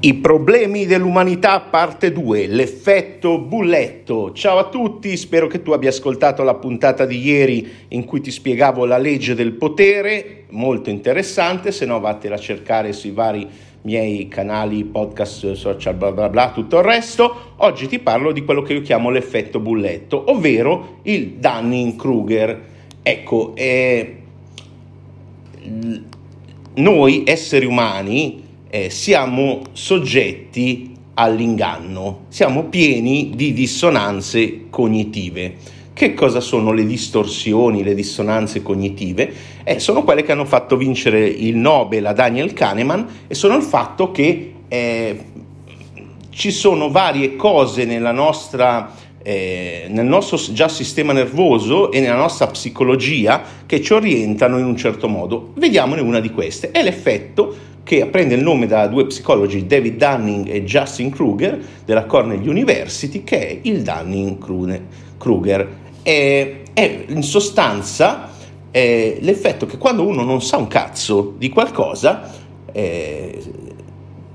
I problemi dell'umanità parte 2, l'effetto bulletto. Ciao a tutti, spero che tu abbia ascoltato la puntata di ieri in cui ti spiegavo la legge del potere, molto interessante, se no vattela a cercare sui vari miei canali, podcast, social, bla bla bla, tutto il resto. Oggi ti parlo di quello che io chiamo l'effetto bulletto, ovvero il Dunning-Kruger. Ecco, eh, noi esseri umani eh, siamo soggetti all'inganno, siamo pieni di dissonanze cognitive. Che cosa sono le distorsioni, le dissonanze cognitive? Eh, sono quelle che hanno fatto vincere il Nobel a Daniel Kahneman e sono il fatto che eh, ci sono varie cose nella nostra eh, nel nostro già sistema nervoso e nella nostra psicologia che ci orientano in un certo modo. Vediamone una di queste. È l'effetto che prende il nome da due psicologi, David Dunning e Justin Kruger, della Cornell University, che è il Dunning-Kruger. È, è in sostanza è l'effetto che quando uno non sa un cazzo di qualcosa, eh,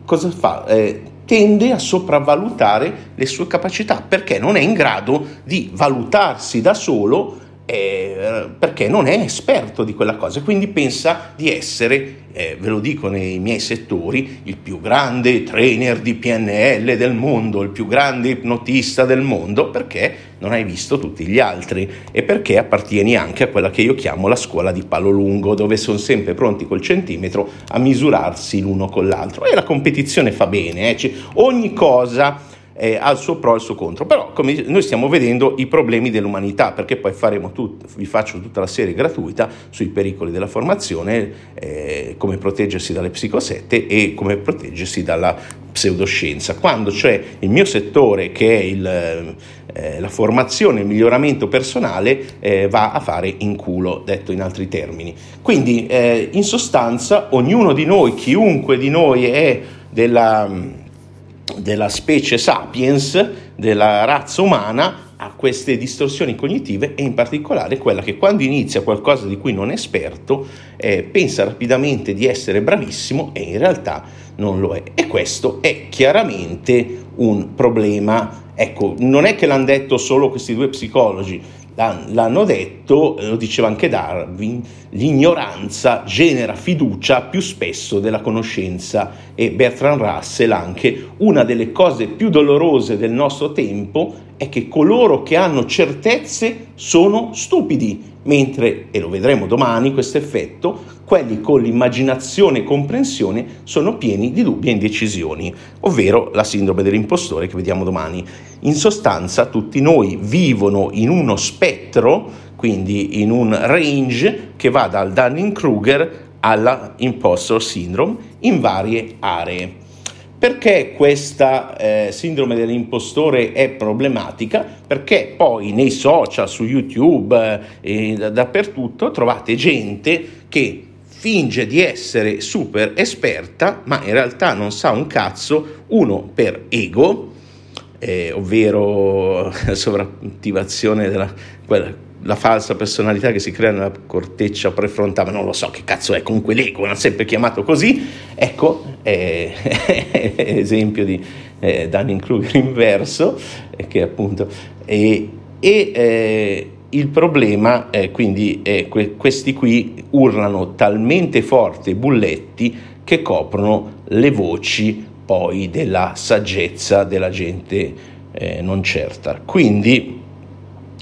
cosa fa? Eh, tende a sopravvalutare le sue capacità perché non è in grado di valutarsi da solo eh, perché non è esperto di quella cosa, quindi pensa di essere, eh, ve lo dico nei miei settori, il più grande trainer di PNL del mondo, il più grande ipnotista del mondo, perché non hai visto tutti gli altri e perché appartieni anche a quella che io chiamo la scuola di palo lungo, dove sono sempre pronti col centimetro a misurarsi l'uno con l'altro. E la competizione fa bene, eh? cioè, ogni cosa eh, ha il suo pro e il suo contro, però come noi stiamo vedendo i problemi dell'umanità, perché poi faremo tut, vi faccio tutta la serie gratuita sui pericoli della formazione, eh, come proteggersi dalle psicosette e come proteggersi dalla pseudoscienza. Quando c'è il mio settore che è il, eh, la formazione, il miglioramento personale, eh, va a fare in culo, detto in altri termini. Quindi eh, in sostanza ognuno di noi, chiunque di noi è della della specie sapiens, della razza umana, ha queste distorsioni cognitive e in particolare quella che quando inizia qualcosa di cui non è esperto eh, pensa rapidamente di essere bravissimo e in realtà non lo è. E questo è chiaramente un problema. Ecco, non è che l'hanno detto solo questi due psicologi, l'hanno detto, lo diceva anche Darwin, l'ignoranza genera fiducia più spesso della conoscenza e Bertrand Russell anche. Una delle cose più dolorose del nostro tempo è che coloro che hanno certezze sono stupidi, mentre, e lo vedremo domani questo effetto, quelli con l'immaginazione e comprensione sono pieni di dubbi e indecisioni, ovvero la sindrome dell'impostore che vediamo domani. In sostanza tutti noi vivono in uno spettro, quindi in un range che va dal Dunning-Kruger alla impostor syndrome in varie aree. Perché questa eh, sindrome dell'impostore è problematica? Perché poi nei social, su YouTube eh, e dappertutto trovate gente che finge di essere super esperta, ma in realtà non sa un cazzo, uno per ego, eh, ovvero sovrattivazione della quella, la falsa personalità che si crea nella corteccia prefrontale, non lo so che cazzo è, comunque l'ego, l'hanno sempre chiamato così, ecco, eh, esempio di eh, Dunning-Kruger inverso, eh, che appunto... e eh, il problema è quindi è que- questi qui urlano talmente forte bulletti che coprono le voci poi della saggezza della gente eh, non certa. Quindi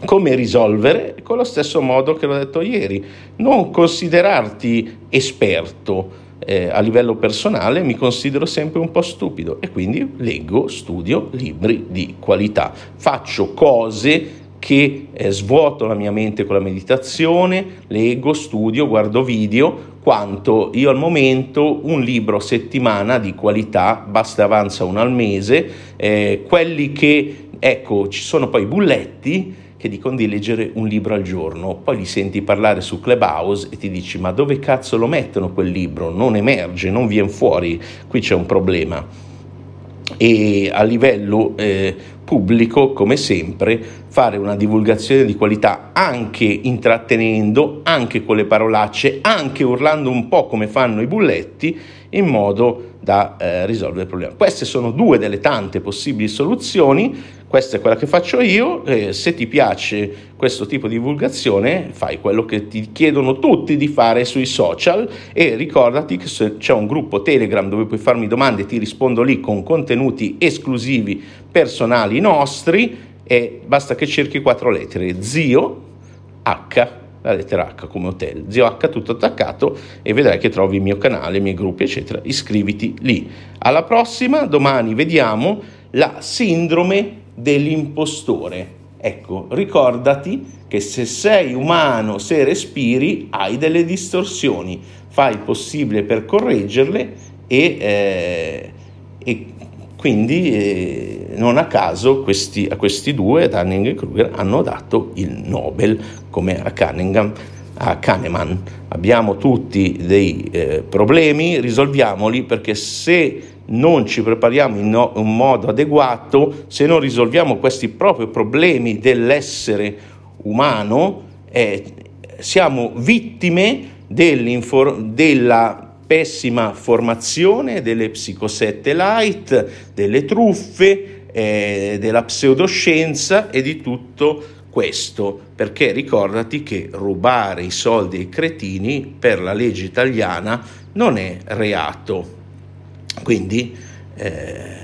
come risolvere? Con lo stesso modo che l'ho detto ieri, non considerarti esperto eh, a livello personale, mi considero sempre un po' stupido e quindi leggo, studio libri di qualità, faccio cose che eh, svuoto la mia mente con la meditazione, leggo, studio, guardo video, quanto io al momento un libro a settimana di qualità, basta avanza uno al mese, eh, quelli che, ecco, ci sono poi bulletti che dicono di leggere un libro al giorno, poi li senti parlare su Clubhouse e ti dici ma dove cazzo lo mettono quel libro? Non emerge, non viene fuori, qui c'è un problema. E a livello eh, pubblico, come sempre, fare una divulgazione di qualità anche intrattenendo, anche con le parolacce, anche urlando un po' come fanno i bulletti in modo da eh, risolvere il problema. Queste sono due delle tante possibili soluzioni, questa è quella che faccio io, eh, se ti piace questo tipo di divulgazione fai quello che ti chiedono tutti di fare sui social e ricordati che c'è un gruppo Telegram dove puoi farmi domande e ti rispondo lì con contenuti esclusivi personali nostri e basta che cerchi quattro lettere, zio H, la lettera H come hotel, zio H tutto attaccato e vedrai che trovi il mio canale, i miei gruppi eccetera, iscriviti lì. Alla prossima, domani vediamo la sindrome dell'impostore. Ecco, ricordati che se sei umano, se respiri, hai delle distorsioni, fai il possibile per correggerle e, eh, e quindi eh, non a caso questi, a questi due, Dunning e Kruger, hanno dato il Nobel come a Cunningham a Kahneman. Abbiamo tutti dei eh, problemi, risolviamoli perché se non ci prepariamo in, no, in modo adeguato, se non risolviamo questi propri problemi dell'essere umano, eh, siamo vittime della pessima formazione delle psicosette light, delle truffe, eh, della pseudoscienza e di tutto questo, perché ricordati che rubare i soldi ai cretini per la legge italiana non è reato. Quindi eh,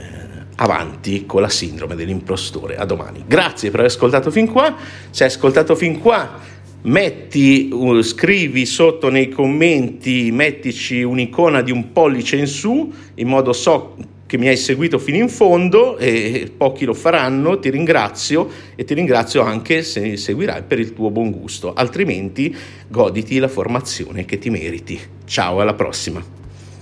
avanti con la sindrome dell'impostore. A domani. Grazie per aver ascoltato fin qua. Se hai ascoltato fin qua metti, uh, scrivi sotto nei commenti, mettici un'icona di un pollice in su, in modo so che mi hai seguito fino in fondo e pochi lo faranno, ti ringrazio e ti ringrazio anche se mi seguirai per il tuo buon gusto, altrimenti goditi la formazione che ti meriti. Ciao, alla prossima.